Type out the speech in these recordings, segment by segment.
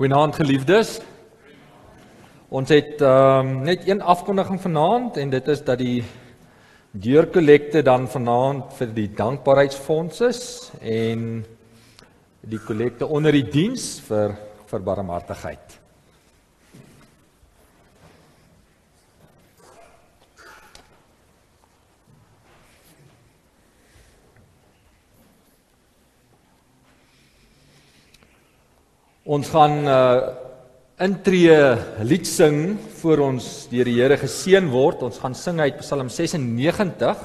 Goeienaand geliefdes. Ons het ehm um, net een afkondiging vanaand en dit is dat die deurkollekte dan vanaand vir die dankbaarheidsfonds is en die kollekte onder die diens vir vir barmhartigheid. Ons gaan uh intree lied sing voor ons deur die Here geseën word. Ons gaan sing uit Psalm 96.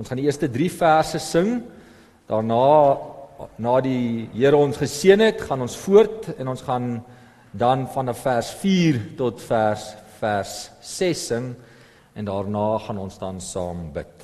Ons gaan die eerste 3 verse sing. Daarna na die Here ons geseën het, gaan ons voort en ons gaan dan van vers 4 tot vers vers 6 sing en daarna gaan ons dan saam bid.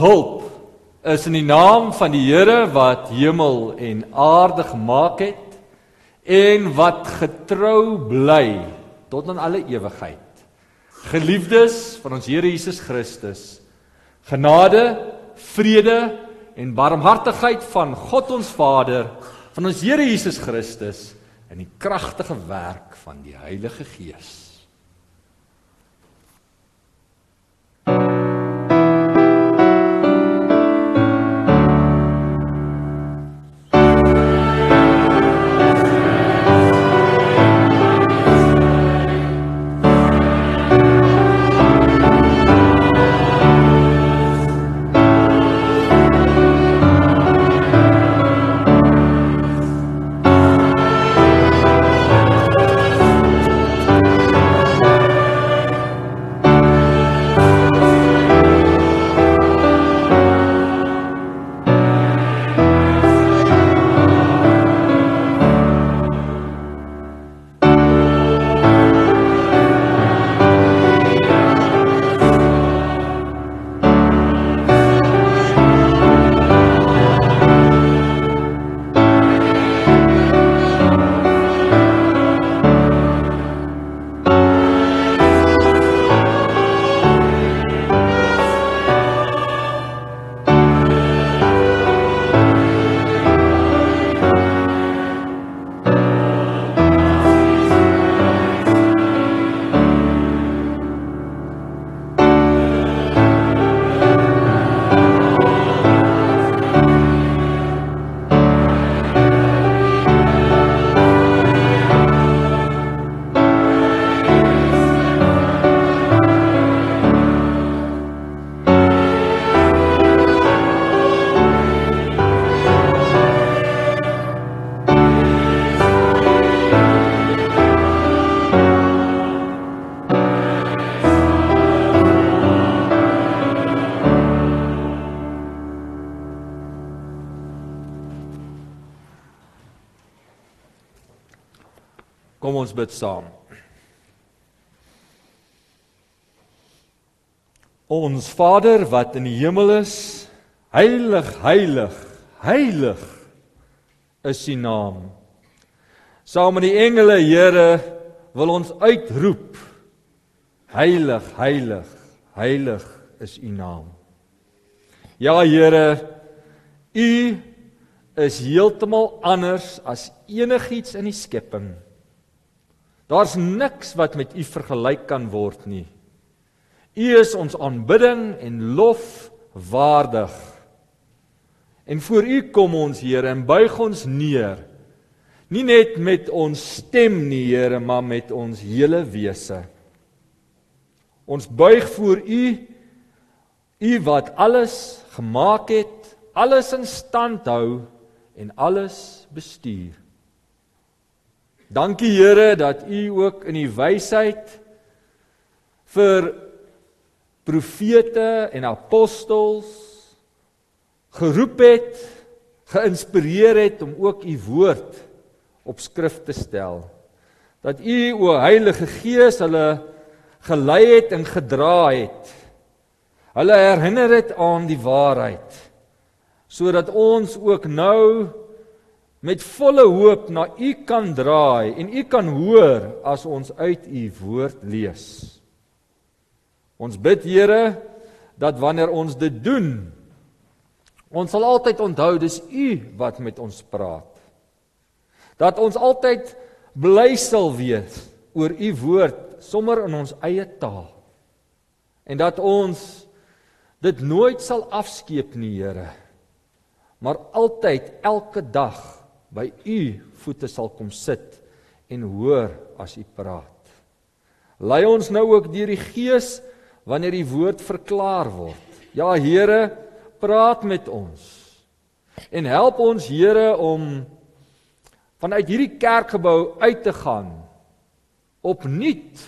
Hulp is in die naam van die Here wat hemel en aarde gemaak het en wat getrou bly tot aan alle ewigheid. Geliefdes van ons Here Jesus Christus, genade, vrede en barmhartigheid van God ons Vader, van ons Here Jesus Christus en die kragtige werk van die Heilige Gees ons bid saam. Ons Vader wat in die hemel is, heilig, heilig, heilig is U naam. Saam met die engele, Here, wil ons uitroep. Heilig, heilig, heilig is U naam. Ja, Here, U is heeltemal anders as enigiets in die skepping. Daar's niks wat met U vergelyk kan word nie. U is ons aanbidding en lof waardig. En voor U kom ons Here en buig ons neer. Nie net met ons stem nie, Here, maar met ons hele wese. Ons buig voor U, U wat alles gemaak het, alles in stand hou en alles bestuur. Dankie Here dat U ook in die wysheid vir profete en apostels geroep het, geïnspireer het om ook U woord op skrif te stel. Dat U o Heilige Gees hulle gelei het en gedra het. Hulle herinner het aan die waarheid sodat ons ook nou met volle hoop na U kan draai en U kan hoor as ons uit U woord lees. Ons bid Here dat wanneer ons dit doen, ons sal altyd onthou dis U wat met ons praat. Dat ons altyd bly sal wees oor U woord sommer in ons eie taal. En dat ons dit nooit sal afskeep nie, Here. Maar altyd elke dag by u voete sal kom sit en hoor as u praat. Lei ons nou ook deur die Gees wanneer die woord verklaar word. Ja Here, praat met ons. En help ons Here om vanuit hierdie kerkgebou uit te gaan opnuut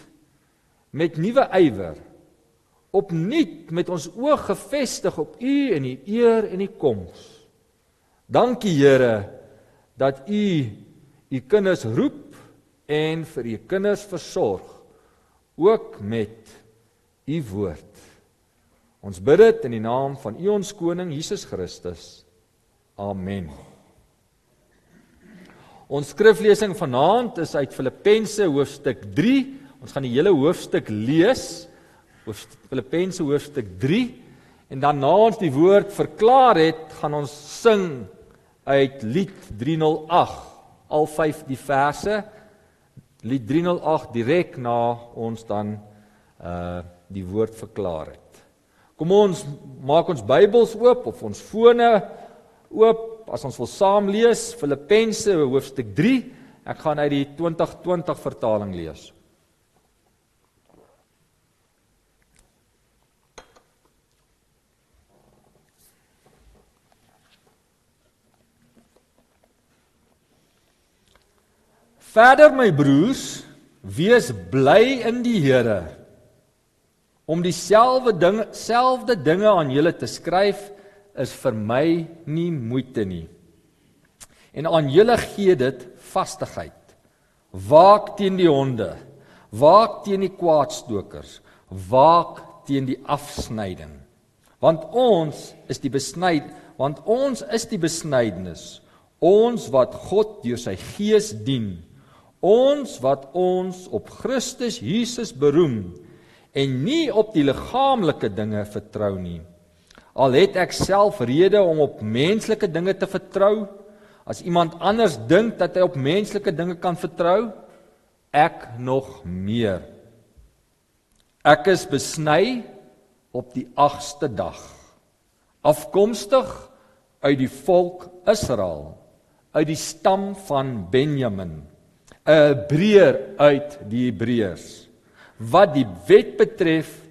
met nuwe ywer opnuut met ons oog gefestig op u en u eer en u koms. Dankie Here dat u u kinders roep en vir u kinders versorg ook met u woord. Ons bid dit in die naam van u ons koning Jesus Christus. Amen. Ons skriflesing vanaand is uit Filippense hoofstuk 3. Ons gaan die hele hoofstuk lees. Hoofstuk Filippense hoofstuk 3 en dan na ons die woord verklaar het, gaan ons sing uit Lied 308 al 5 die verse Lied 308 direk na ons dan uh die woord verklaar het. Kom ons maak ons Bybels oop of ons fone oop as ons wil saam lees Filippense hoofstuk 3. Ek gaan uit die 2020 vertaling lees. Verder my broers, wees bly in die Here. Om dieselfde dinge selfde dinge aan julle te skryf is vir my nie moeite nie. En aan julle gee dit vastigheid. Waak teen die honde, waak teen die kwaadstokers, waak teen die afsnyding. Want ons is die besnyd, want ons is die besnydenis, ons wat God deur sy gees dien. Ons wat ons op Christus Jesus beroem en nie op die liggaamlike dinge vertrou nie. Al het ek self rede om op menslike dinge te vertrou, as iemand anders dink dat hy op menslike dinge kan vertrou, ek nog meer. Ek is besny op die 8ste dag, afkomstig uit die volk Israel, uit die stam van Benjamin 'n Hebreër uit die Hebreërs. Wat die wet betref,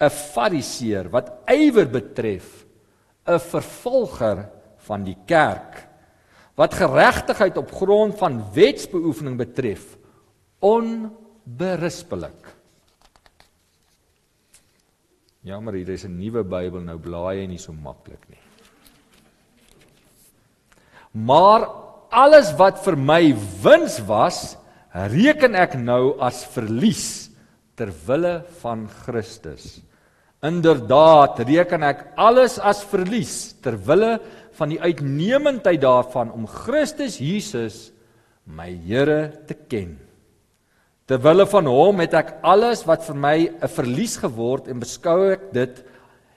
'n Fariseer, wat ywer betref, 'n vervolger van die kerk. Wat geregtigheid op grond van wetsbeoefening betref, onberispelik. Jammer, hier is 'n nuwe Bybel nou blaai en nie so maklik nie. Maar alles wat vir my wins was, reken ek nou as verlies ter wille van Christus. Inderdaad, reken ek alles as verlies ter wille van die uitnemendheid daarvan om Christus Jesus my Here te ken. Ter wille van hom het ek alles wat vir my 'n verlies geword en beskou ek dit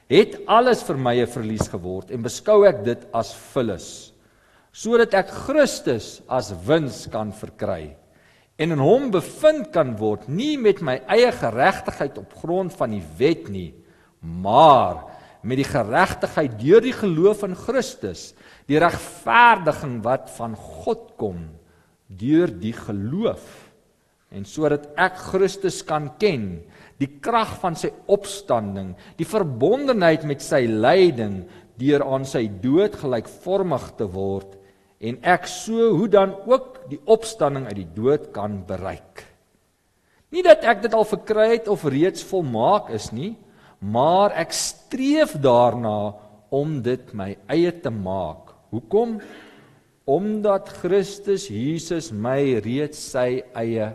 het alles vir my 'n verlies geword en beskou ek dit as vullis sodat ek Christus as wins kan verkry en in hom bevind kan word nie met my eie geregtigheid op grond van die wet nie maar met die geregtigheid deur die geloof in Christus die regverdiging wat van God kom deur die geloof. En sodat ek Christus kan ken die krag van sy opstanding die verbondenheid met sy lyding deur aan sy dood gelykvormig te word en ek so hoe dan ook die opstanding uit die dood kan bereik. Nie dat ek dit al verkry het of reeds volmaak is nie, maar ek streef daarna om dit my eie te maak. Hoekom? Omdat Christus Jesus my reeds sy eie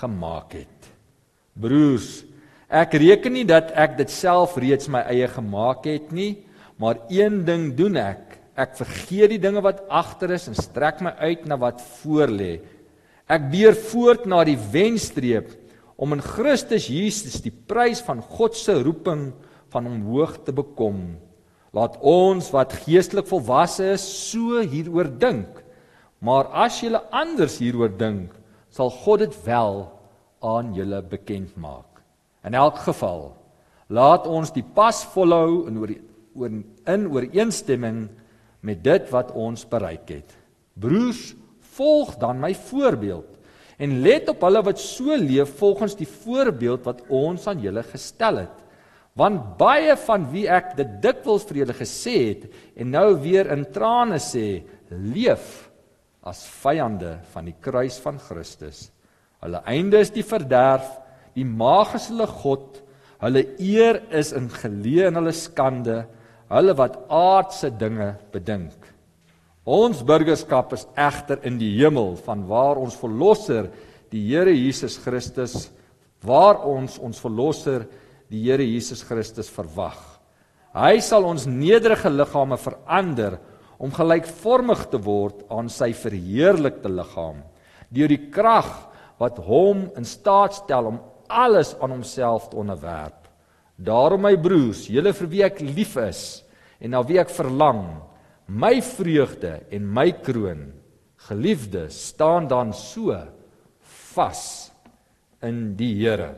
gemaak het. Broers, ek reken nie dat ek dit self reeds my eie gemaak het nie, maar een ding doen ek Ek vergeet die dinge wat agter is en strek my uit na wat voor lê. Ek beer voort na die wenstreep om in Christus Jesus die prys van God se roeping van omhoog te bekom. Laat ons wat geestelik volwasse is, so hieroor dink. Maar as julle anders hieroor dink, sal God dit wel aan julle bekend maak. In elk geval, laat ons die pas volhou in oor in ooreenstemming met dit wat ons bereik het. Broers, volg dan my voorbeeld en let op hulle wat so leef volgens die voorbeeld wat ons aan julle gestel het. Want baie van wie ek dit dikwels vir julle gesê het en nou weer in trane sê, leef as vyande van die kruis van Christus. Hulle einde is die verderf, die maag is hulle god, hulle eer is in geleë in hulle skande hulle wat aardse dinge bedink. Ons burgerskap is egter in die hemel vanwaar ons verlosser die Here Jesus Christus waar ons ons verlosser die Here Jesus Christus verwag. Hy sal ons nederige liggame verander om gelykvormig te word aan sy verheerlikte liggaam deur die krag wat hom in staat stel om alles aan homself te onderwerp. Daarom my broers, julle vir wie ek lief is en na wie ek verlang, my vreugde en my kroon, geliefde, staan dan so vas in die Here.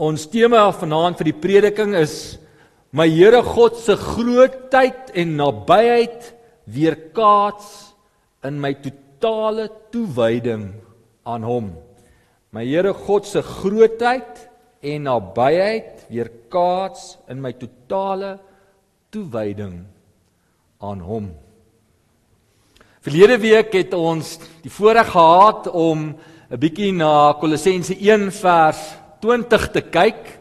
Ons tema vanaand vir die prediking is my Here God se grootheid en nabyheid weerkaats in my totale toewyding aan hom. My Here God se grootheid en nabyheid weerkaats in my totale toewyding aan hom. Verlede week het ons die voorreg gehad om 'n bietjie na Kolossense 1 vers 20 te kyk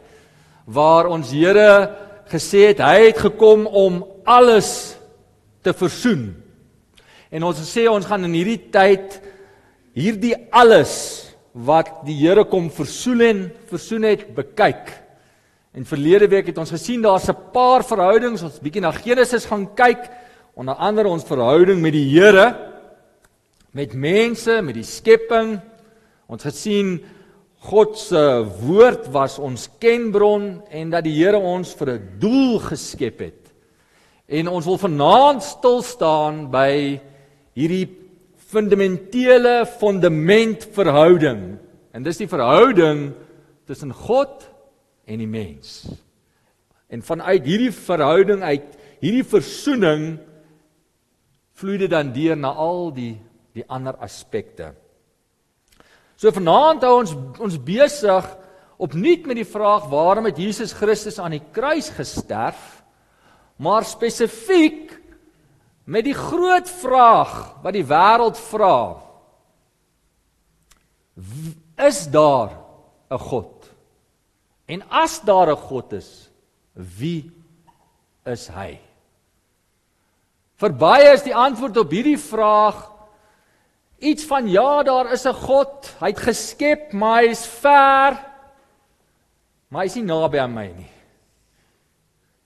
waar ons Here gesê het hy het gekom om alles te versoen. En ons sê ons gaan in hierdie tyd hierdie alles wat die Here kom versoen en versoen het bekyk. En verlede week het ons gesien daar's 'n paar verhoudings, ons bietjie na Genesis gaan kyk, onder andere ons verhouding met die Here, met mense, met die skepping. Ons gesien God se woord was ons kenbron en dat die Here ons vir 'n doel geskep het. En ons wil vanaand stil staan by hierdie fundamentele fundament verhouding. En dis die verhouding tussen God en die mens. En vanuit hierdie verhouding uit hierdie versoening vloei dit dan deur na al die die ander aspekte. So vanaand hou ons ons besig opnuut met die vraag waarom het Jesus Christus aan die kruis gesterf? Maar spesifiek met die groot vraag wat die wêreld vra. Is daar 'n God? En as daar 'n God is, wie is hy? Vir baie is die antwoord op hierdie vraag iets van ja, daar is 'n God, hy het geskep, maar hy is ver. Maar hy is nie naby aan my nie.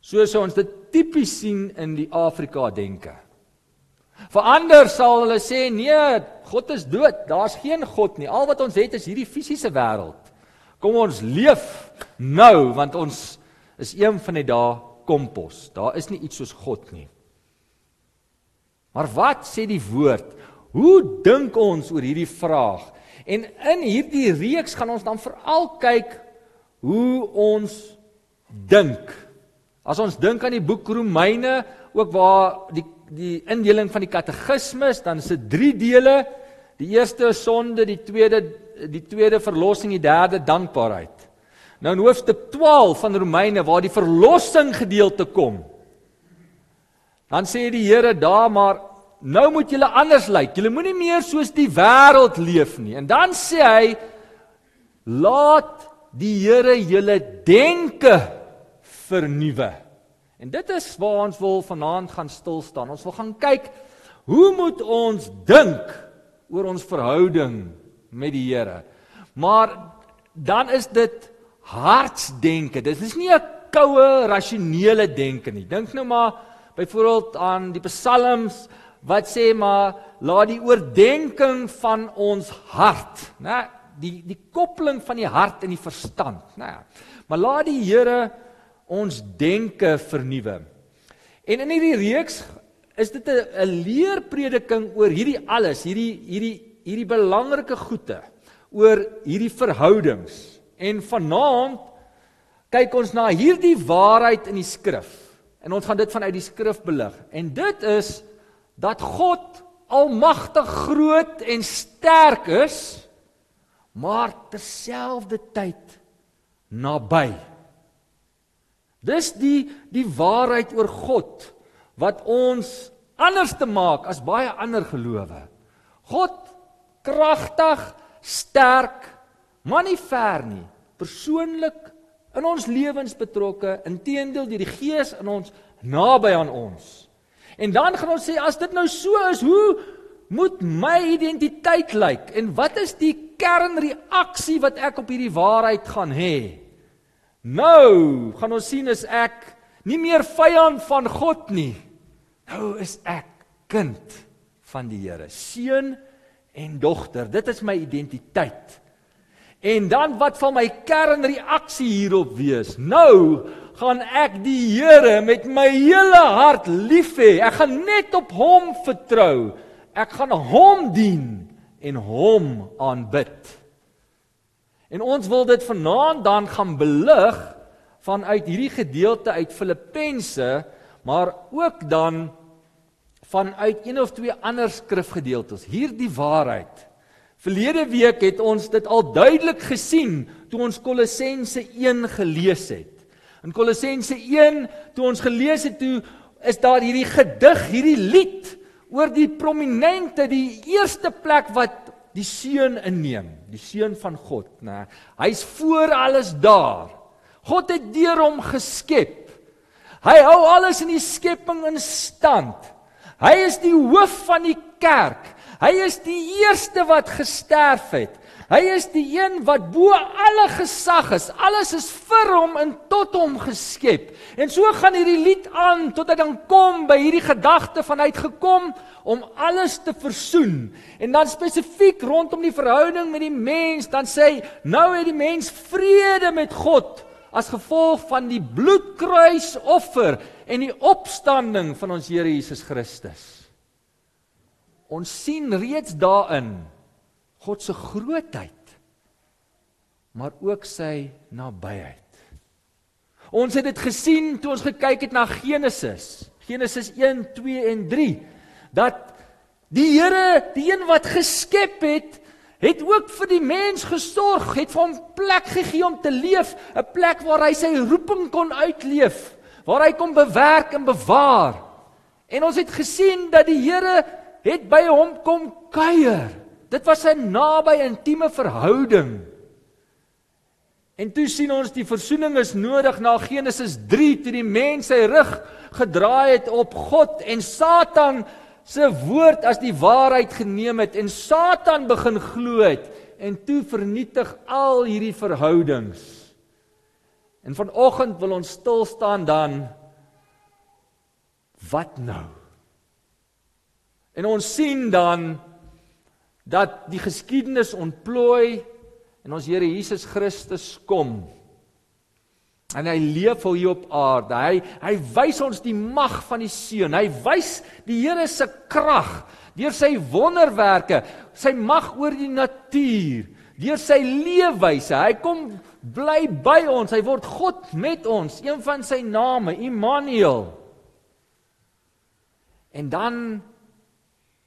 Soos ons dit tipies sien in die Afrika denke. Vir ander sal hulle sê nee, God is dood. Daar's geen God nie. Al wat ons het is hierdie fisiese wêreld. Kom ons leef nou want ons is een van die dae kompos. Daar is nie iets soos God nie. Maar wat sê die woord? Hoe dink ons oor hierdie vraag? En in hierdie reeks gaan ons dan veral kyk hoe ons dink. As ons dink aan die boek Romeine, ook waar die die indeling van die katekismes, dan is dit 3 dele. Die eerste is sonde, die tweede die tweede verlossing, die derde dankbaarheid. Nou in hoofstuk 12 van Romeine waar die verlossing gedeelte kom. Dan sê die Here daar maar nou moet julle anders lyk. Julle moenie meer soos die wêreld leef nie. En dan sê hy laat die Here julle denke vernuwe. En dit is waar ons wil vanaand gaan stil staan. Ons wil gaan kyk hoe moet ons dink oor ons verhouding met die Here. Maar dan is dit hartsdenke. Dit is nie 'n koue rasionele denke nie. Dink nou maar byvoorbeeld aan die psalms wat sê maar laat die oordeenking van ons hart, né, die die koppeling van die hart en die verstand, né. Maar laat die Here ons denke vernuwe. En in hierdie reeks is dit 'n leerprediking oor hierdie alles, hierdie hierdie hierdie belangrike goeie oor hierdie verhoudings. En vanaand kyk ons na hierdie waarheid in die skrif. En ons gaan dit vanuit die skrif belig. En dit is dat God almagtig groot en sterk is, maar terselfdertyd naby. Dis die die waarheid oor God wat ons anders te maak as baie ander gelowe. God kragtig, sterk, maar nie ver nie, persoonlik in ons lewens betrokke, inteendeel deur die Gees in ons naby aan ons. En dan gaan ons sê as dit nou so is, hoe moet my identiteit lyk en wat is die kernreaksie wat ek op hierdie waarheid gaan hê? Nou gaan ons sien is ek nie meer vyand van God nie. Nou is ek kind van die Here, seun en dogter. Dit is my identiteit. En dan wat van my kernreaksie hierop wees? Nou gaan ek die Here met my hele hart lief hê. Ek gaan net op hom vertrou. Ek gaan hom dien en hom aanbid. En ons wil dit vanaand dan gaan belig vanuit hierdie gedeelte uit Filippense, maar ook dan vanuit een of twee ander skrifgedeeltes. Hierdie waarheid. Verlede week het ons dit al duidelik gesien toe ons Kolossense 1 gelees het. In Kolossense 1 toe ons gelees het toe is daar hierdie gedig, hierdie lied oor die prominente, die eerste plek wat die seun inneem, die seun van God, nê. Hy's voor alles daar. God het deur hom geskep. Hy hou alles in die skepping in stand. Hy is die hoof van die kerk. Hy is die eerste wat gesterf het. Hy is die een wat bo alle gesag is. Alles is vir hom en tot hom geskep. En so gaan hierdie lied aan tot hy dan kom by hierdie gedagte van hy het gekom om alles te versoen. En dan spesifiek rondom die verhouding met die mens, dan sê hy nou het die mens vrede met God as gevolg van die bloedkruisoffer en die opstanding van ons Here Jesus Christus. Ons sien reeds daarin God se grootheid maar ook sy nabyheid. Ons het dit gesien toe ons gekyk het na Genesis. Genesis 1, 2 en 3 dat die Here, die een wat geskep het, het ook vir die mens gesorg, het vir hom plek gegee om te leef, 'n plek waar hy sy roeping kon uitleef, waar hy kon bewerk en bewaar. En ons het gesien dat die Here het by hom kom kuier. Dit was 'n naby intieme verhouding. En toe sien ons die verzoening is nodig na Genesis 3 toe die mens sy rug gedraai het op God en Satan se woord as die waarheid geneem het en Satan begin glo het en toe vernietig al hierdie verhoudings. En vanoggend wil ons stil staan dan wat nou? En ons sien dan dat die geskiedenis ontplooi en ons Here Jesus Christus kom. En hy leef hier op aarde. Hy hy wys ons die mag van die seun. Hy wys die Here se krag deur sy wonderwerke, sy mag oor die natuur, deur sy leefwyse. Hy kom bly by ons. Hy word God met ons. Een van sy name, Immanuel. En dan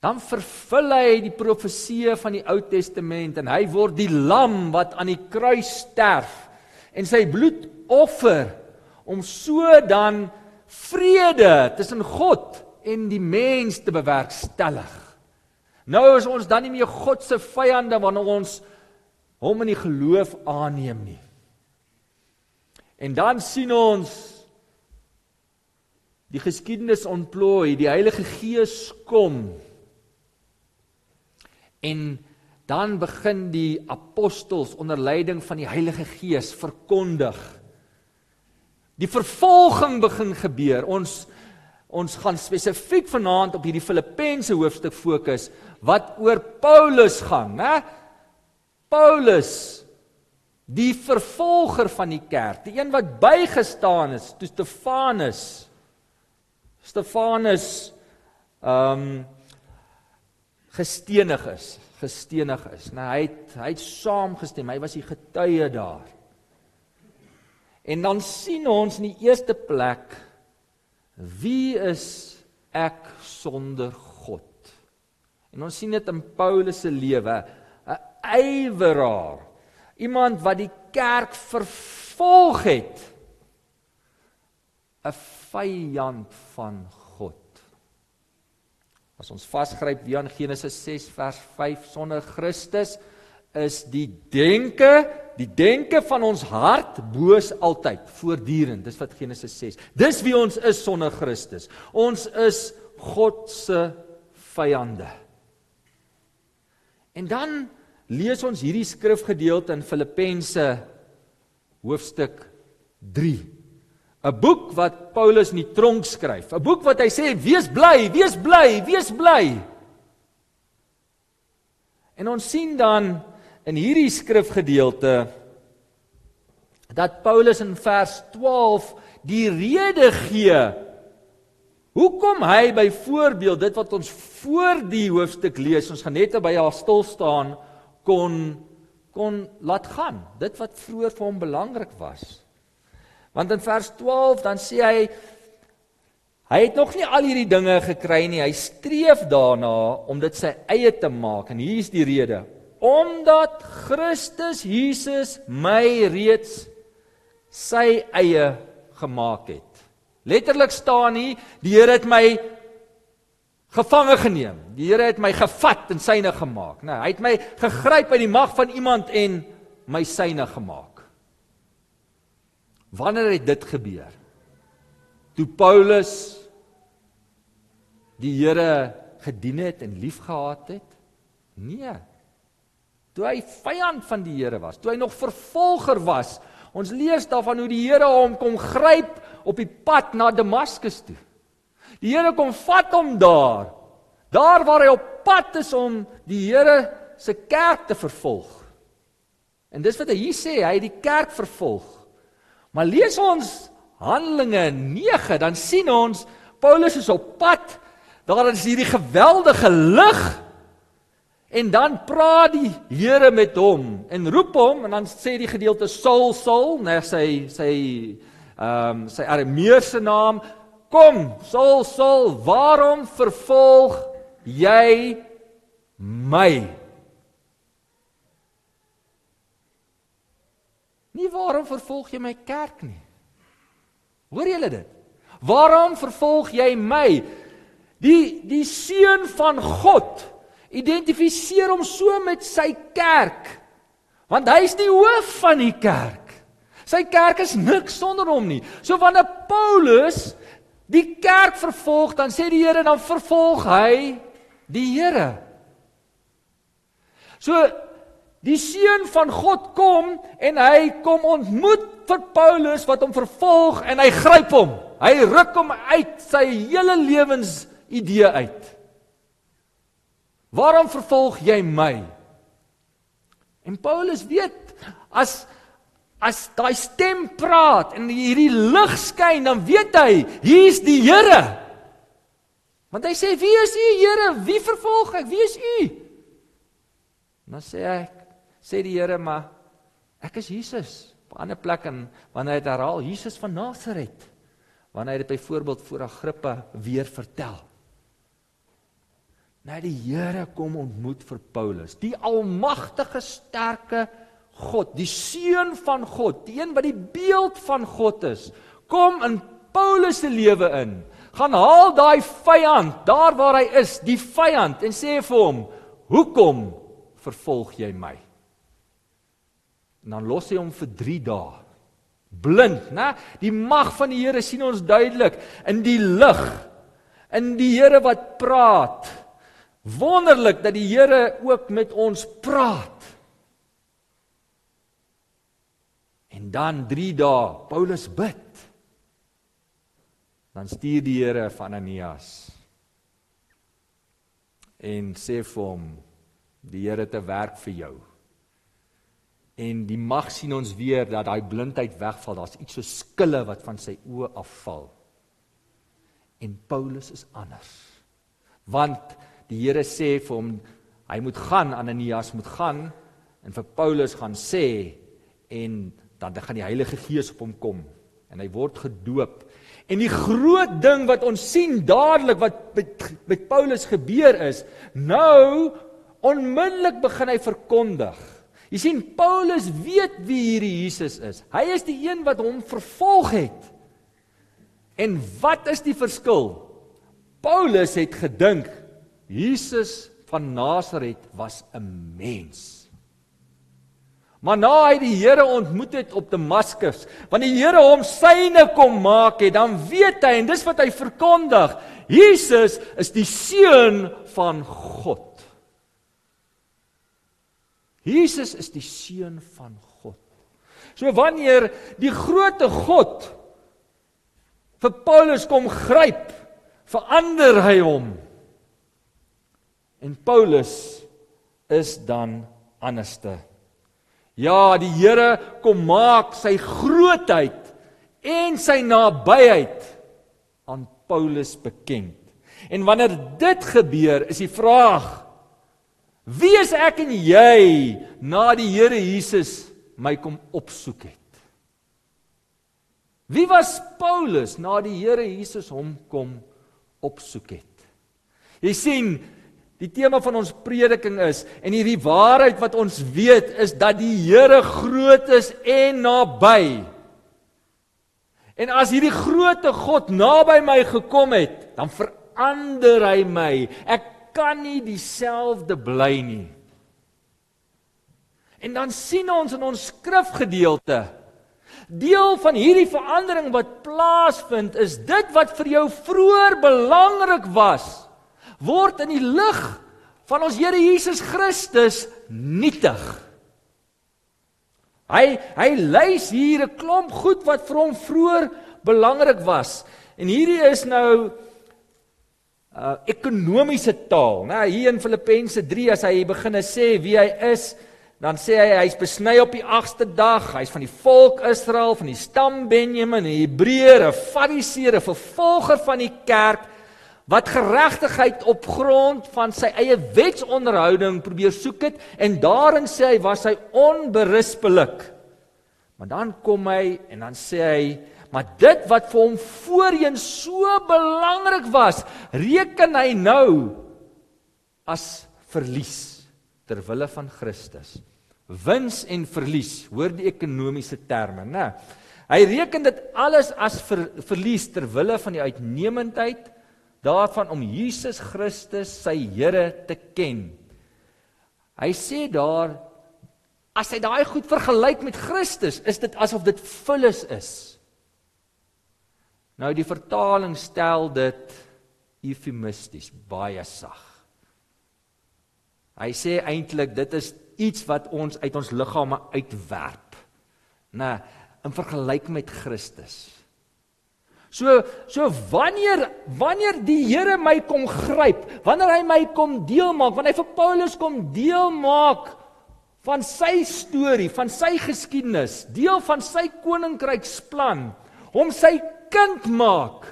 dan vervul hy die profeseë van die Ou Testament en hy word die lam wat aan die kruis sterf en sy bloed offer om so dan vrede tussen God en die mens te bewerkstellig. Nou is ons dan nie meer God se vyande wanneer ons hom in die geloof aanneem nie. En dan sien ons die geskiedenis ontplooi, die Heilige Gees kom En dan begin die apostels onder leiding van die Heilige Gees verkondig. Die vervolging begin gebeur. Ons ons gaan spesifiek vanaand op hierdie Filippense hoofstuk fokus wat oor Paulus gaan, né? Paulus die vervolger van die kerk, die een wat bygestaan het toe Stefanus Stefanus ehm um, gestenig is, gestenig is. Nou hy het hy het saamgestem. Hy was die getuie daar. En dan sien ons in die eerste plek wie is ek sonder God? En ons sien dit in Paulus se lewe, 'n yweraar, iemand wat die kerk vervolg het, 'n vyand van As ons vasgryp weer aan Genesis 6 vers 5 sonder Christus is die denke, die denke van ons hart boos altyd, voortdurend. Dis wat Genesis 6. Dis wie ons is sonder Christus. Ons is God se vyande. En dan lees ons hierdie skrifgedeelte in Filippense hoofstuk 3. 'n boek wat Paulus in die tronk skryf, 'n boek wat hy sê wees bly, wees bly, wees bly. En ons sien dan in hierdie skrifgedeelte dat Paulus in vers 12 die rede gee hoekom hy byvoorbeeld dit wat ons voor die hoofstuk lees, ons gaan net by haar stil staan kon kon laat gaan. Dit wat vroeër vir hom belangrik was. Want in vers 12 dan sê hy hy het nog nie al hierdie dinge gekry nie. Hy streef daarna om dit sy eie te maak. En hier is die rede. Omdat Christus Jesus my reeds sy eie gemaak het. Letterlik staan hier, die Here het my gevange geneem. Die Here het my gevat en syne gemaak. Nou, hy het my gegryp uit die mag van iemand en my syne gemaak. Wanneer het dit gebeur? Toe Paulus die Here gedien het en liefgehad het? Nee. Toe hy vyand van die Here was, toe hy nog vervolger was. Ons lees daarvan hoe die Here hom kom gryp op die pad na Damaskus toe. Die Here kom vat hom daar. Daar waar hy op pad is om die Here se kerk te vervolg. En dis wat hy hier sê, hy het die kerk vervolg. Maar lees ons Handelinge 9, dan sien ons Paulus is op pad. Daar is hierdie geweldige lig. En dan praat die Here met hom en roep hom en dan sê die gedeelte Saul Saul, net sy sy ehm um, sy Arameese naam, kom Saul Saul, waarom vervolg jy my? Nie waarom vervolg jy my kerk nie? Hoor julle dit? Waarom vervolg jy my? Die die seun van God identifiseer hom so met sy kerk. Want hy is die hoof van die kerk. Sy kerk is niks sonder hom nie. So wanneer Paulus die kerk vervolg, dan sê die Here dan vervolg hy die Here. So die seun van God kom en hy kom ontmoet vir Paulus wat hom vervolg en hy gryp hom. Hy ruk hom uit sy hele lewens idee uit. Waarom vervolg jy my? En Paulus weet as as daai stem praat en hierdie lig skyn, dan weet hy, hier's die Here. Want hy sê, "Wie is U, Here? Wie vervolg ek? Wie is U?" Dan sê hy, sê die Here, "Maar ek is Jesus." Op 'n ander plek en wanneer hy dit herhaal, Jesus van Nasaret. Wanneer hy dit byvoorbeeld voor Agrippa weer vertel. Nou die Here kom ontmoet vir Paulus, die almagtige sterke God, die seun van God, die een wat die beeld van God is, kom in Paulus se lewe in. Gaan haal daai vyand daar waar hy is, die vyand en sê vir hom, "Hoekom vervolg jy my?" En dan los hy hom vir 3 dae. Blind, né? Die mag van die Here sien ons duidelik in die lig. In die Here wat praat. Wonderlik dat die Here ook met ons praat. En dan 3 dae Paulus bid. Dan stuur die Here van Ananias en sê vir hom die Here te werk vir jou. En die mag sien ons weer dat daai blindheid wegval. Daar's iets so skille wat van sy oë afval. En Paulus is anders. Want die Here sê vir hom hy moet gaan Ananias moet gaan en vir Paulus gaan sê en dan gaan die Heilige Gees op hom kom en hy word gedoop. En die groot ding wat ons sien dadelik wat met, met Paulus gebeur is, nou onmiddellik begin hy verkondig. Jy sien Paulus weet wie hierdie Jesus is. Hy is die een wat hom vervolg het. En wat is die verskil? Paulus het gedink Jesus van Nasaret was 'n mens. Maar na hy die Here ontmoet het op Damaskus, wanneer die Here hom syne kom maak het, dan weet hy en dis wat hy verkondig, Jesus is die seun van God. Jesus is die seun van God. So wanneer die grootte God vir Paulus kom gryp, verander hy hom. En Paulus is dan anderste. Ja, die Here kom maak sy grootheid en sy nabyheid aan Paulus bekend. En wanneer dit gebeur, is die vraag: Wie is ek en jy na die Here Jesus my kom opsoek het? Wie was Paulus na die Here Jesus hom kom opsoek het? Jy sien, Die tema van ons prediking is en hierdie waarheid wat ons weet is dat die Here groot is en naby. En as hierdie grootte God naby my gekom het, dan verander hy my. Ek kan nie dieselfde bly nie. En dan sien ons in ons skrifgedeelte deel van hierdie verandering wat plaasvind is dit wat vir jou vroeër belangrik was word in die lig van ons Here Jesus Christus nietig. Hy hy lys hier 'n klomp goed wat vir hom vroeër belangrik was. En hierdie is nou uh ekonomiese taal, né? Hier in Filippense 3 as hy begine sê wie hy is, dan sê hy hy's besny op die 8ste dag, hy's van die volk Israel, van die stam Benjamin, 'n Hebreër, 'n Fariseer, 'n vervolger van die kerk wat geregtigheid op grond van sy eie wetsonderhouding probeer soek het en daarin sê hy was hy onberispelik. Maar dan kom hy en dan sê hy maar dit wat vir hom voorheen so belangrik was, reken hy nou as verlies ter wille van Christus. Wins en verlies, hoor die ekonomiese terme, né? Hy reken dit alles as ver, verlies ter wille van die uitnemendheid daarvan om Jesus Christus sy Here te ken. Hy sê daar as hy daai goed vergelyk met Christus, is dit asof dit vullis is. Nou die vertaling stel dit eufemisties, baie sag. Hy sê eintlik dit is iets wat ons uit ons liggame uitwerp. Nê, in vergelyking met Christus. So so wanneer wanneer die Here my kom gryp, wanneer hy my kom deel maak, wanneer hy vir Paulus kom deel maak van sy storie, van sy geskiedenis, deel van sy koninkryksplan, hom sy kind maak,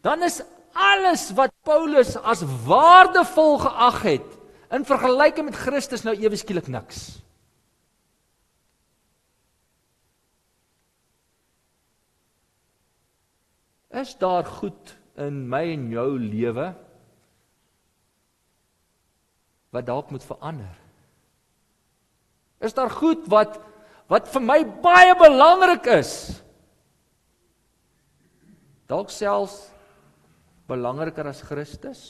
dan is alles wat Paulus as waardevol geag het in vergelyking met Christus nou ewe skielik niks. Is daar goed in my en jou lewe wat dalk moet verander? Is daar goed wat wat vir my baie belangrik is? Dalk selfs belangriker as Christus?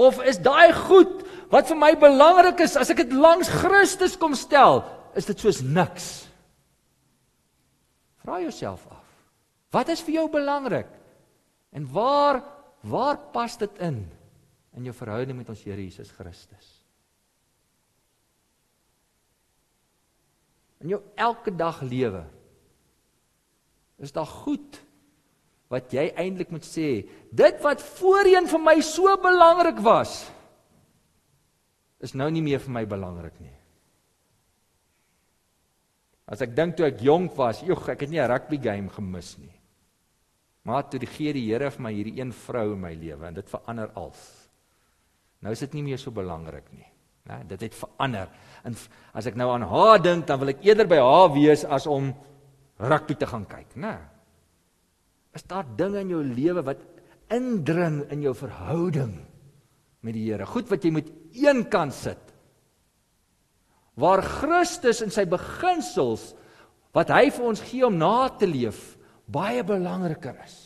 Of is daai goed wat vir my belangrik is as ek dit langs Christus kom stel, is dit soos niks? Vra jouself af. Wat is vir jou belangrik? En waar waar pas dit in in jou verhouding met ons Here Jesus Christus? In jou elke dag lewe is daar goed wat jy eintlik moet sê, dit wat voorheen vir my so belangrik was, is nou nie meer vir my belangrik nie. As ek dink toe ek jonk was, joh, ek het nie 'n rugby game gemis nie. Maar toe die gee die Here vir my hierdie een vrou in my lewe en dit verander alles. Nou is dit nie meer so belangrik nie. Né? Dit het verander. En as ek nou aan haar dink, dan wil ek eerder by haar wees as om rugby te gaan kyk, né? Is daar dinge in jou lewe wat indring in jou verhouding met die Here? Goed wat jy moet eenkant sit. Waar Christus in sy beginsels wat hy vir ons gee om na te leef, baie belangriker is.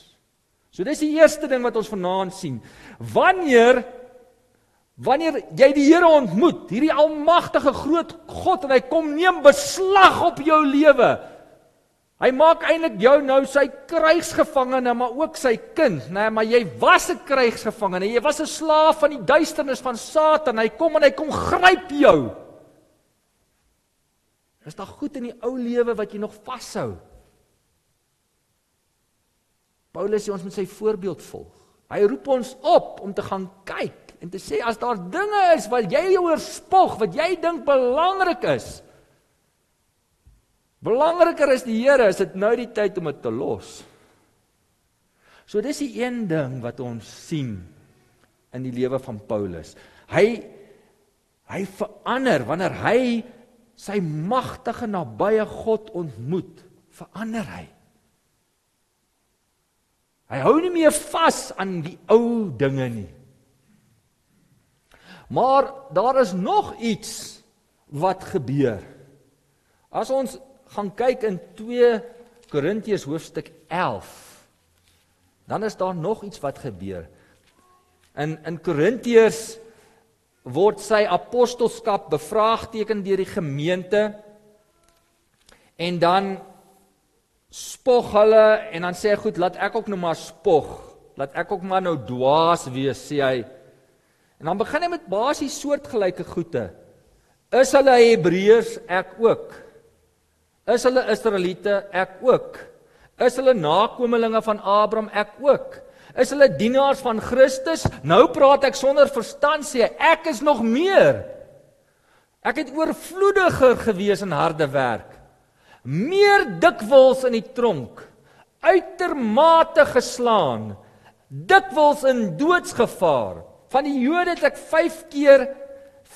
So dis die eerste ding wat ons vanaand sien. Wanneer wanneer jy die Here ontmoet, hierdie almagtige groot God en hy kom neem beslag op jou lewe. Hy maak eintlik jou nou sy krygsgevangene, maar ook sy kind, nê, nee, maar jy was 'n krygsgevangene. Jy was 'n slaaf van die duisternis van Satan. Hy kom en hy kom gryp jou. Is daar goed in die ou lewe wat jy nog vashou? Paulus sê ons moet sy voorbeeld volg. Hy roep ons op om te gaan kyk en te sê as daar dinge is wat jy oor spog, wat jy dink belangrik is. Belangriker is die Here, is dit nou die tyd om dit te los. So dis die een ding wat ons sien in die lewe van Paulus. Hy hy verander wanneer hy sy magtige nabye God ontmoet, verander hy. Hy hou nie meer vas aan die ou dinge nie. Maar daar is nog iets wat gebeur. As ons gaan kyk in 2 Korintiërs hoofstuk 11, dan is daar nog iets wat gebeur. In in Korintiërs word sy apostelskap bevraagteken deur die gemeente en dan spog hulle en dan sê hy goed, laat ek ook nou maar spog. Laat ek ook maar nou dwaas wees, sê hy. En dan begin hy met basies soortgelyke goede. Is hulle Hebreërs ek ook? Is hulle Israeliete ek ook? Is hulle nakommelinge van Abraham ek ook? Is hulle dienaars van Christus? Nou praat ek sonder verstand sê ek is nog meer. Ek het oorvloediger gewees in harde werk meer dikwels in die tronk, uitermate geslaan, dikwels in doodsgevaar. Van die Jode het ek 5 keer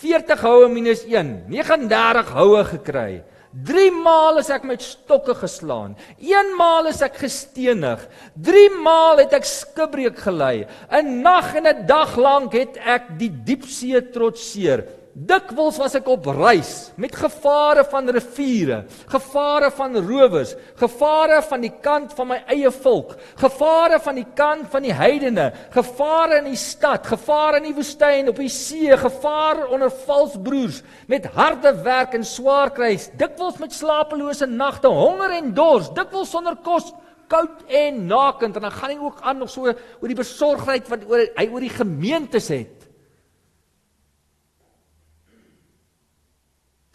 40 houe minus 1, 39 houe gekry. 3 maal is ek met stokke geslaan. 1 maal is ek gestenig. 3 maal het ek skibreek gelei. 'n Nag en 'n dag lank het ek die diepsee trotseer. Dikwels was ek op reis met gevare van riviere, gevare van rowers, gevare van die kant van my eie volk, gevare van die kant van die heidene, gevare in die stad, gevare in die woestyn, op die see, gevare onder valse broers, met harde werk en swaar kry, dikwels met slapelose nagte, honger en dors, dikwels sonder kos koud en nakend en dan gaan hy ook aan nog so oor die besorgdheid wat oor hy oor die gemeentes het.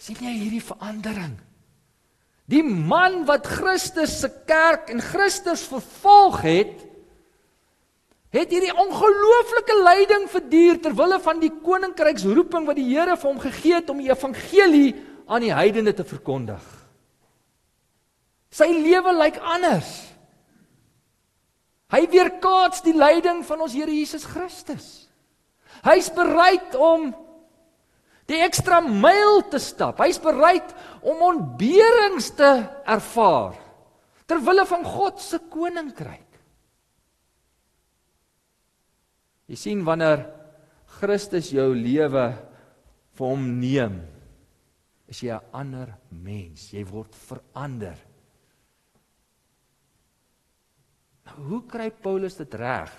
Sien jy hierdie verandering? Die man wat Christus se kerk en Christus vervolg het, het hierdie ongelooflike lyding verduur ter wille van die koninkryksroeping wat die Here vir hom gegee het om die evangelie aan die heidene te verkondig. Sy lewe lyk anders. Hy weerkaats die lyding van ons Here Jesus Christus. Hy's bereid om die ekstra myl te stap. Hy's bereid om ontberings te ervaar ter wille van God se koninkryk. Jy sien wanneer Christus jou lewe vir hom neem, is jy 'n ander mens. Jy word verander. Nou, hoe kry Paulus dit reg?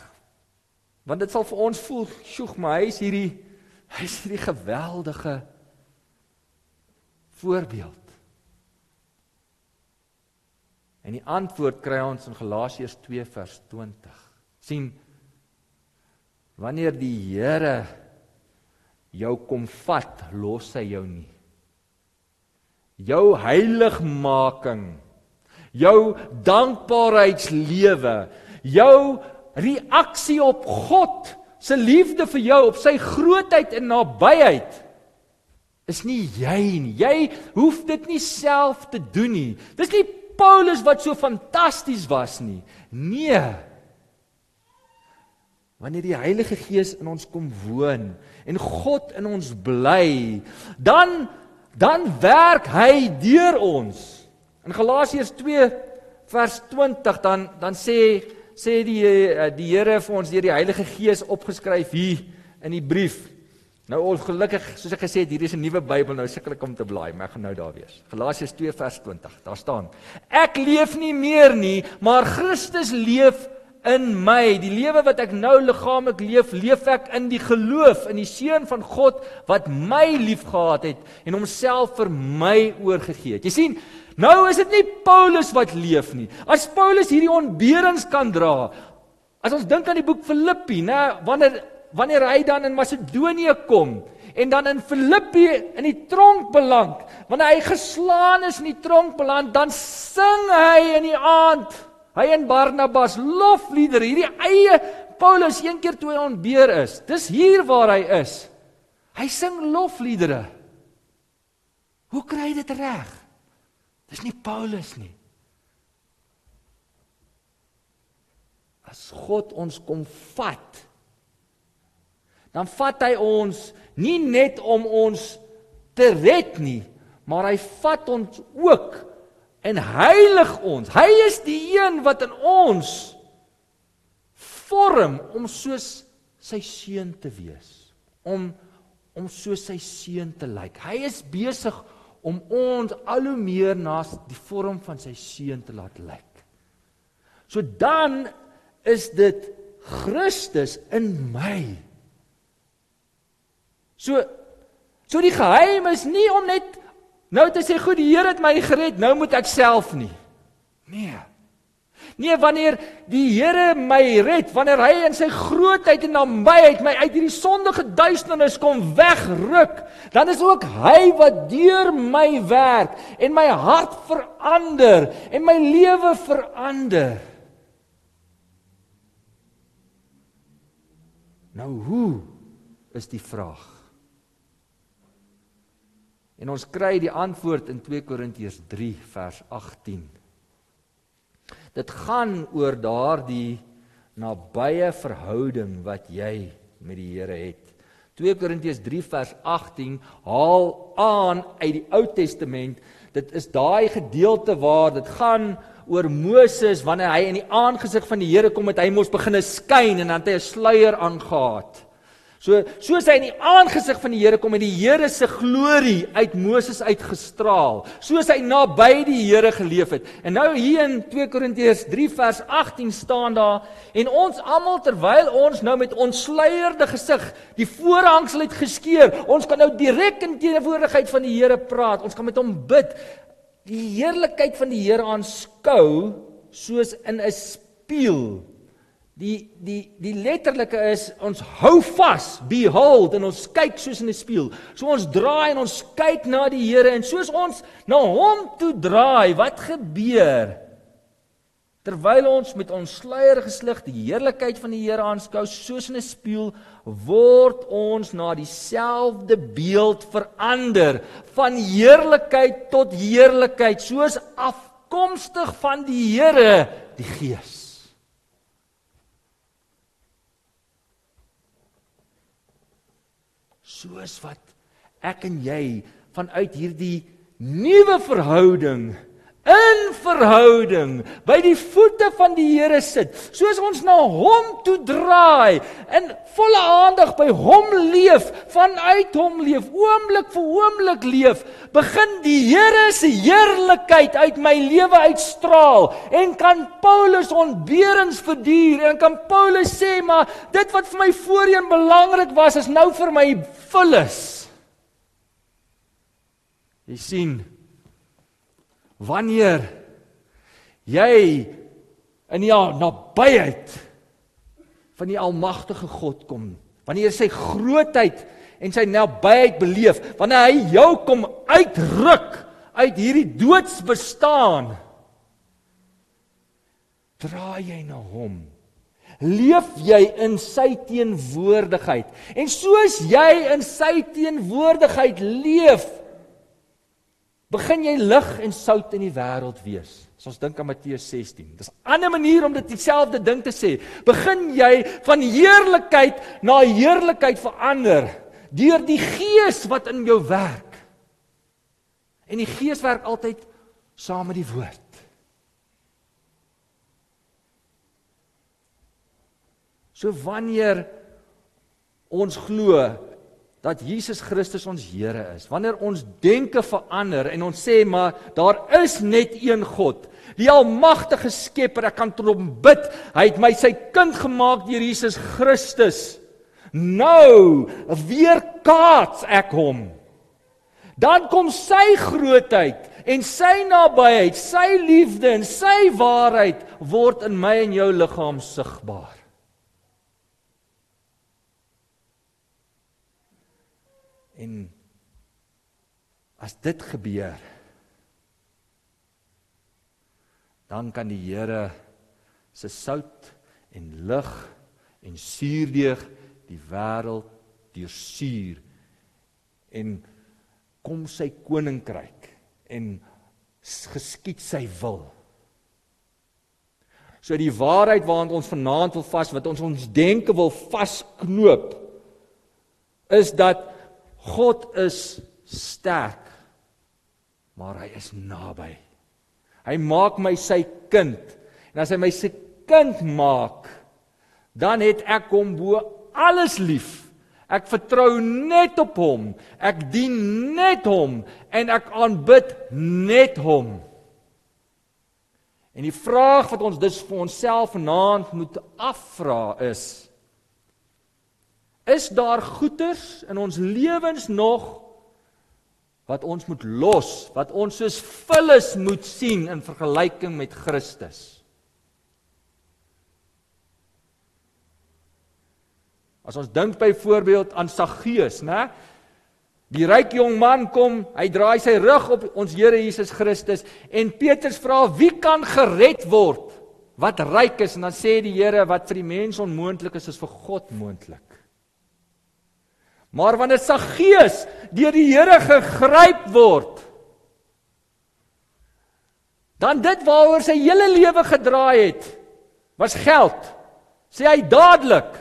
Want dit sal vir ons voel, "Sjoeg, maar hy is hierdie Hy is hierdie geweldige voorbeeld. En die antwoord kry ons in Galasiërs 2 vers 20. sien wanneer die Here jou kom vat, los hy jou nie. Jou heiligmaking, jou dankbaarheidslewe, jou reaksie op God se liefde vir jou, op sy grootheid en nabyheid is nie jy nie. Jy hoef dit nie self te doen nie. Dis nie Paulus wat so fantasties was nie. Nee. Wanneer die Heilige Gees in ons kom woon en God in ons bly, dan dan werk hy deur ons. In Galasiërs 2 vers 20 dan dan sê sê die eh, die Here vir ons deur die Heilige Gees opgeskryf hier in die brief. Nou ongelukkig, soos ek gesê het, hier is 'n nuwe Bybel nou sukkel ek om te blaai, maar ek gaan nou daar wees. Galasiërs 2 vers 20. Daar staan: Ek leef nie meer nie, maar Christus leef in my. Die lewe wat ek nou liggaamlik leef, leef ek in die geloof in die seun van God wat my liefgehad het en homself vir my oorgegee het. Jy sien, Nou is dit nie Paulus wat leef nie. As Paulus hierdie ontberings kan dra. As ons dink aan die boek Filippi, nê, wanneer wanneer hy dan in Macedonië kom en dan in Filippi in die tronk beland, wanneer hy geslaan is in die tronk beland, dan sing hy in die aand, hy en Barnabas lofliedere, hierdie eie Paulus een keer toe hy ontbeer is. Dis hier waar hy is. Hy sing lofliedere. Hoe kry hy dit reg? Dis nie Paulus nie. As God ons kom vat, dan vat hy ons nie net om ons te red nie, maar hy vat ons ook en heilig ons. Hy is die een wat in ons vorm om soos sy seun te wees, om om soos sy seun te lyk. Hy is besig om ons al hoe meer na die vorm van sy seun te laat lyk. So dan is dit Christus in my. So so die geheim is nie om net nou te sê goed die Here het my gered, nou moet ek self nie. Nee. Nee, wanneer die Here my red, wanneer hy in sy grootheid en nabyheid my uit hierdie sondige duisternis kom wegruk, dan is ook hy wat deur my werk en my hart verander en my lewe verander. Nou hoe is die vraag? En ons kry die antwoord in 2 Korintiërs 3 vers 18. Dit gaan oor daardie nabye verhouding wat jy met die Here het. 2 Korintiërs 3 vers 18 haal aan uit die Ou Testament. Dit is daai gedeelte waar dit gaan oor Moses wanneer hy in die aangesig van die Here kom het hy mos begine skyn en dan het hy 'n sluier aangetree. So soos hy in die aangesig van die Here kom en die Here se glorie uit Moses uitgestraal, soos hy naby die Here geleef het. En nou hier in 2 Korintiërs 3 vers 18 staan daar en ons almal terwyl ons nou met ontsluierde gesig die voorhangsel het geskeur, ons kan nou direk in teenwoordigheid van die Here praat. Ons kan met hom bid. Die heerlikheid van die Here aanskou soos in 'n spieël Die die die letterlike is ons hou vas, behold en ons kyk soos in 'n spieël. So ons draai en ons kyk na die Here en soos ons na hom toe draai, wat gebeur? Terwyl ons met ons sluier geslig die heerlikheid van die Here aanskou soos in 'n spieël, word ons na dieselfde beeld verander van heerlikheid tot heerlikheid, soos afkomstig van die Here, die Gees. Soos wat ek en jy vanuit hierdie nuwe verhouding in verhouding by die voete van die Here sit soos ons na hom toe draai in volle aandag by hom leef vanuit hom leef oomblik vir oomblik leef begin die Here se heerlikheid uit my lewe uitstraal en kan Paulus ontberings verduur en kan Paulus sê maar dit wat vir my voorheen belangrik was is nou vir my vullis. Jy sien wanneer jy in die nabyheid van die almagtige God kom, wanneer sy grootheid en sy nabyheid beleef, wanneer hy jou kom uitruk uit hierdie doodsbestaan, draai jy na hom. Leef jy in sy teenwoordigheid. En soos jy in sy teenwoordigheid leef, begin jy lig en sout in die wêreld wees. As ons dink aan Matteus 16. Dis 'n ander manier om dit dieselfde ding te sê. Begin jy van heerlikheid na heerlikheid verander deur die Gees wat in jou werk. En die Gees werk altyd saam met die woord. So wanneer ons glo dat Jesus Christus ons Here is. Wanneer ons denke verander en ons sê maar daar is net een God, die almagtige Skepper, ek kan tot hom bid. Hy het my sy kind gemaak deur Jesus Christus. Nou weer kaats ek hom. Dan kom sy grootheid en sy nabyheid, sy liefde en sy waarheid word in my en jou liggaam sigbaar. En as dit gebeur, dan kan die Here se sout en lig en suurdeeg die wêreld deursuur en kom sy koninkryk en geskied sy wil. So die waarheid waaraan ons vanaand wil vas wat ons ons denke wil vasknoop is dat God is sterk, maar hy is naby. Hy maak my sy kind. En as hy my sy kind maak, dan het ek hom bo alles lief. Ek vertrou net op hom. Ek dien net hom en ek aanbid net hom. En die vraag wat ons dus vir onsself vanaand moet afvra is: Is daar goeders in ons lewens nog wat ons moet los, wat ons soos vullis moet sien in vergelyking met Christus? As ons dink byvoorbeeld aan Saggeus, né? Die ryk jong man kom, hy draai sy rug op ons Here Jesus Christus en Petrus vra wie kan gered word? Wat ryk is en dan sê die Here wat vir die mens onmoontlik is, is vir God moontlik. Maar wanneer sy gees deur die Here gegryp word, dan dit waaroor sy hele lewe gedraai het, was geld. Sê hy dadelik: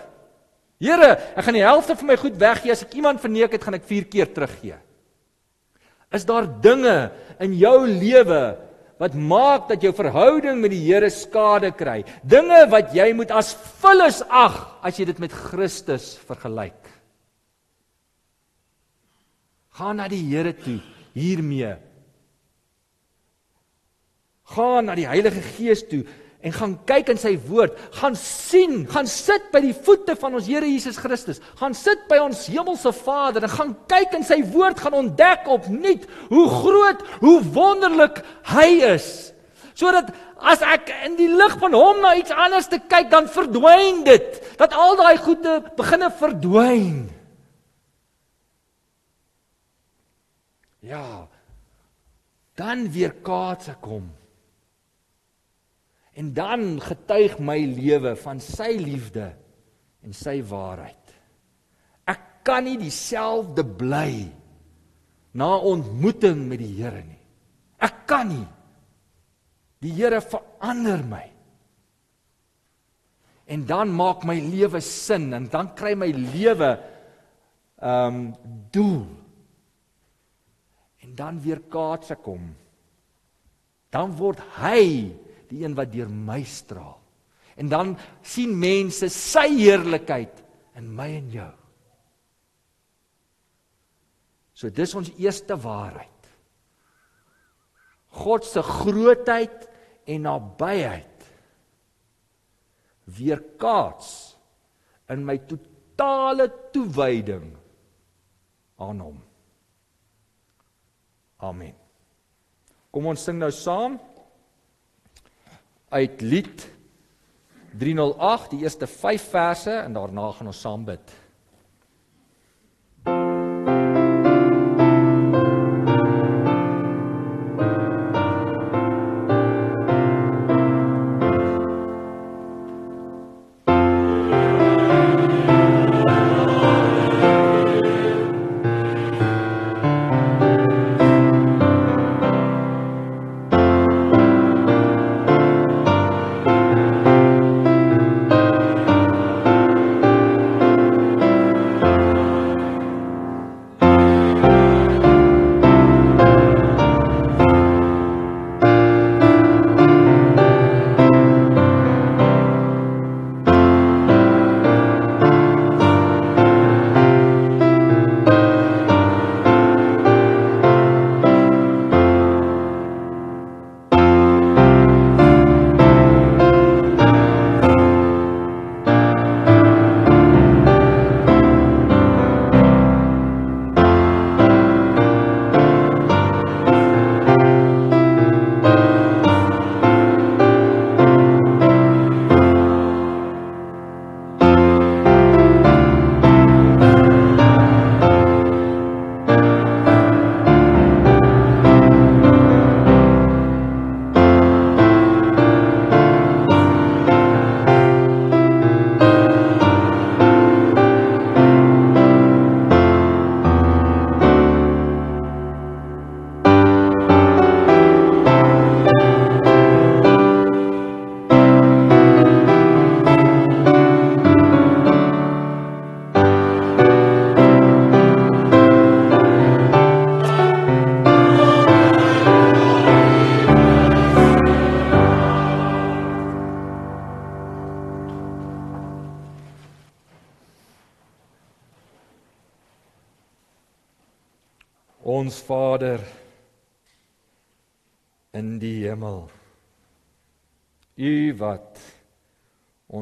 Here, ek gaan die helfte van my goed weggee as ek iemand verneek het, gaan ek 4 keer teruggee. Is daar dinge in jou lewe wat maak dat jou verhouding met die Here skade kry? Dinge wat jy moet as vullis ag as jy dit met Christus vergelyk? Gaan na die Here toe hiermee. Gaan na die Heilige Gees toe en gaan kyk in sy woord, gaan sien, gaan sit by die voete van ons Here Jesus Christus, gaan sit by ons hemelse Vader en gaan kyk in sy woord, gaan ontdek opnuut hoe groot, hoe wonderlik hy is. Sodat as ek in die lig van hom na iets anders te kyk, dan verdwyn dit. Dat al daai goede beginne verdwyn. Ja. Dan weer kaats ek hom. En dan getuig my lewe van sy liefde en sy waarheid. Ek kan nie dieselfde bly na ontmoeting met die Here nie. Ek kan nie. Die Here verander my. En dan maak my lewe sin en dan kry my lewe ehm um, doel. Dan weer kaats ek hom. Dan word hy die een wat deur my straal. En dan sien mense sy heerlikheid in my en jou. So dis ons eerste waarheid. God se grootheid en nabyheid weerkaats in my totale toewyding aan hom. Amen. Kom ons sing nou saam uit lied 308 die eerste 5 verse en daarna gaan ons saam bid.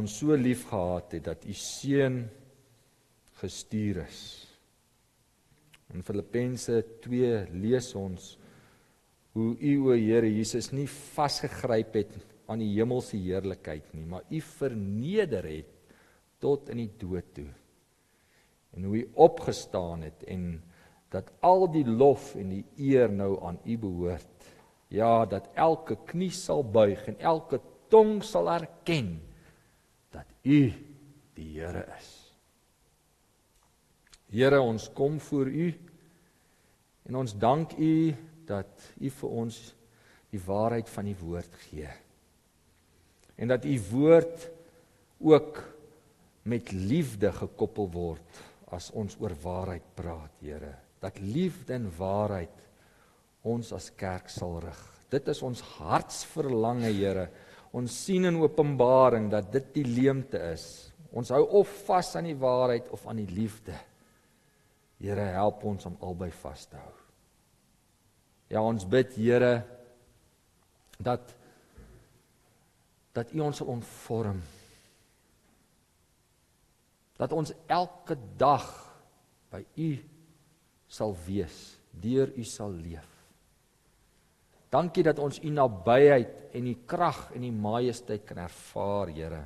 Ons so liefgehad het dat u seun gestuur is. In Filippense 2 lees ons hoe u o Here Jesus nie vasgegryp het aan die hemelse heerlikheid nie, maar u verneder het tot in die dood toe. En hoe u opgestaan het en dat al die lof en die eer nou aan U behoort. Ja, dat elke knie sal buig en elke tong sal erken U die Here is. Here, ons kom voor U en ons dank U dat U vir ons die waarheid van die woord gee. En dat U woord ook met liefde gekoppel word as ons oor waarheid praat, Here dat liefde en waarheid ons as kerk sal rig. Dit is ons hartsverlange, Here. Ons sien in Openbaring dat dit die leemte is. Ons hou of vas aan die waarheid of aan die liefde. Here, help ons om albei vas te hou. Ja, ons bid Here dat dat U ons sal ontvorm. Dat ons elke dag by U sal wees, deur U sal leef. Dankie dat ons U nabyheid en U krag en U majesteit kan ervaar, Here.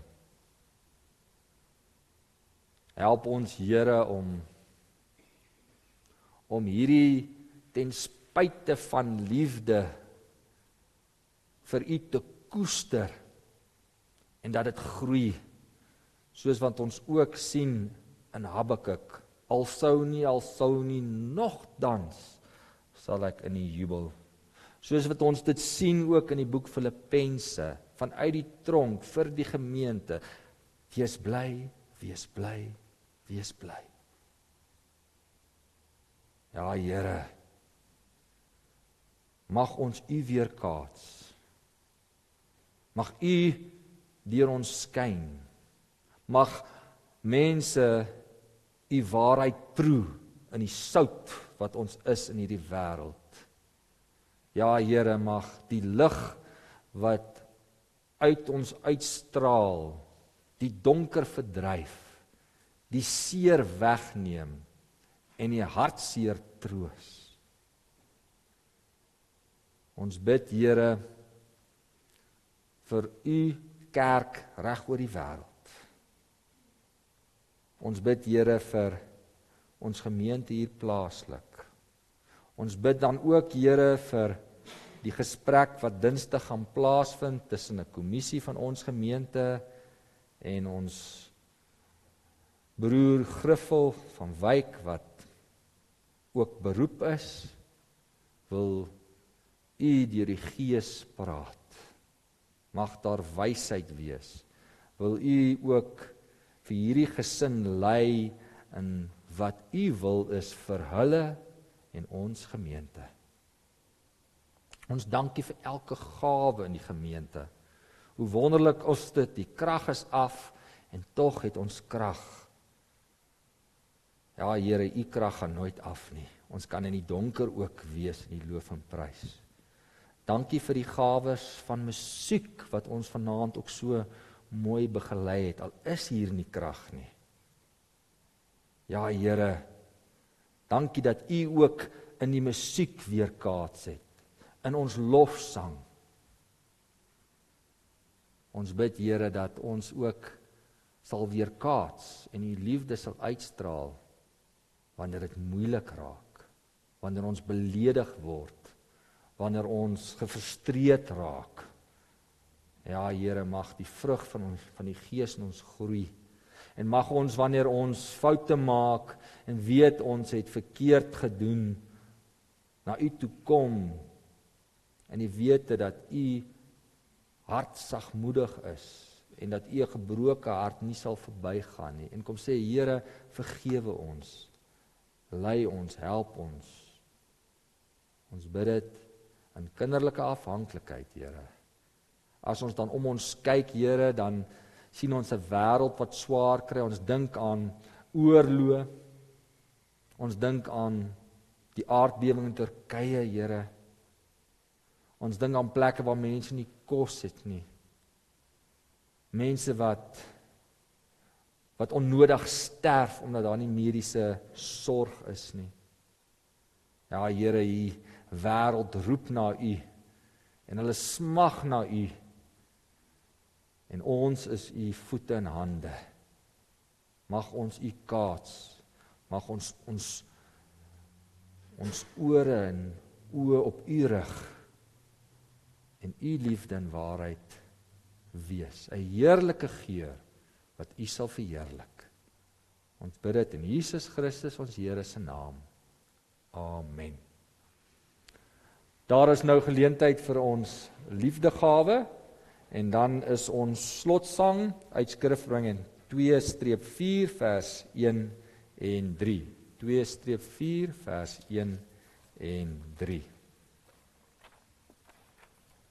Help ons Here om om hierdie ten spyte van liefde vir U te koester en dat dit groei soos wat ons ook sien in Habakuk al sou nie al sou nie nogtans sal ek in die jubel soos wat ons dit sien ook in die boek Filippense vanuit die tronk vir die gemeente wees bly wees bly wees bly. Ja Here mag ons u weerkaats. Mag u deur ons skyn. Mag mense u waarheid proe in die sout wat ons is in hierdie wêreld. Ja Here, mag die lig wat uit ons uitstraal die donker verdryf, die seer wegneem en die hartseer troos. Ons bid Here vir u kerk reg oor die wêreld. Ons bid Here vir ons gemeente hier plaaslik. Ons bid dan ook Here vir die gesprek wat Dinsdag gaan plaasvind tussen 'n kommissie van ons gemeente en ons broer Griffel van Wyk wat ook beroep is wil u deur die gees praat. Mag daar wysheid wees. Wil u ook vir hierdie gesin lei in wat u wil is vir hulle en ons gemeente. Ons dankie vir elke gawe in die gemeente. Hoe wonderlik is dit, die krag is af en tog het ons krag. Ja Here, u krag gaan nooit af nie. Ons kan in die donker ook wees in die loof en prys. Dankie vir die gawes van musiek wat ons vanaand ook so mooi begelei het al is hier nie krag nie. Ja Here, dankie dat U ook in die musiek weer kaats het in ons lofsang. Ons bid Here dat ons ook sal weer kaats en U liefde sal uitstraal wanneer dit moeilik raak, wanneer ons beledig word, wanneer ons gefrustreerd raak. Ja Here, mag die vrug van ons van die Gees in ons groei. En mag ons wanneer ons foute maak en weet ons het verkeerd gedoen, na U toe kom en die wete dat U hart sagmoedig is en dat U 'n gebroke hart nie sal verbygaan nie. En kom sê Here, vergewe ons. Lei ons, help ons. Ons bid dit in kinderlike afhanklikheid, Here. As ons dan om ons kyk, Here, dan sien ons 'n wêreld wat swaar kry. Ons dink aan oorloë. Ons dink aan die aardbewing in Turkye, Here. Ons dink aan plekke waar mense nie kos het nie. Mense wat wat onnodig sterf omdat daar nie mediese sorg is nie. Ja, Here, hier wêreld roep na U en hulle smag na U. En ons is u voete en hande. Mag ons u kaats. Mag ons ons ons ore en oë op u rig en u liefde en waarheid wees. 'n Heerlike geur wat u sal verheerlik. Ons bid dit in Jesus Christus ons Here se naam. Amen. Daar is nou geleentheid vir ons liefdegawe. En dan is ons slotsang uit Skrifbringe 2-4 vers 1 en 3. 2-4 vers 1 en 3.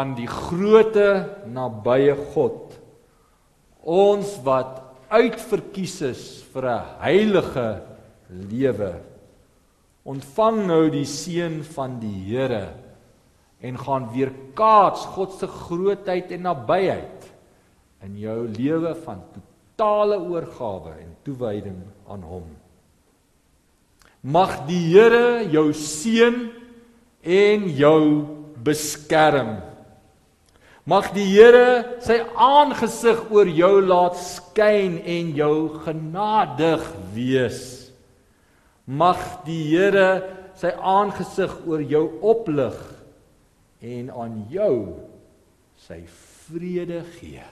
van die groote nabye God. Ons wat uitverkies is vir 'n heilige lewe. Ontvang nou die seën van die Here en gaan weer kaats God se grootheid en nabyheid in jou lewe van totale oorgawe en toewyding aan hom. Mag die Here jou seën en jou beskerm. Mag die Here sy aangesig oor jou laat skyn en jou genadig wees. Mag die Here sy aangesig oor jou oplig en aan jou sy vrede gee.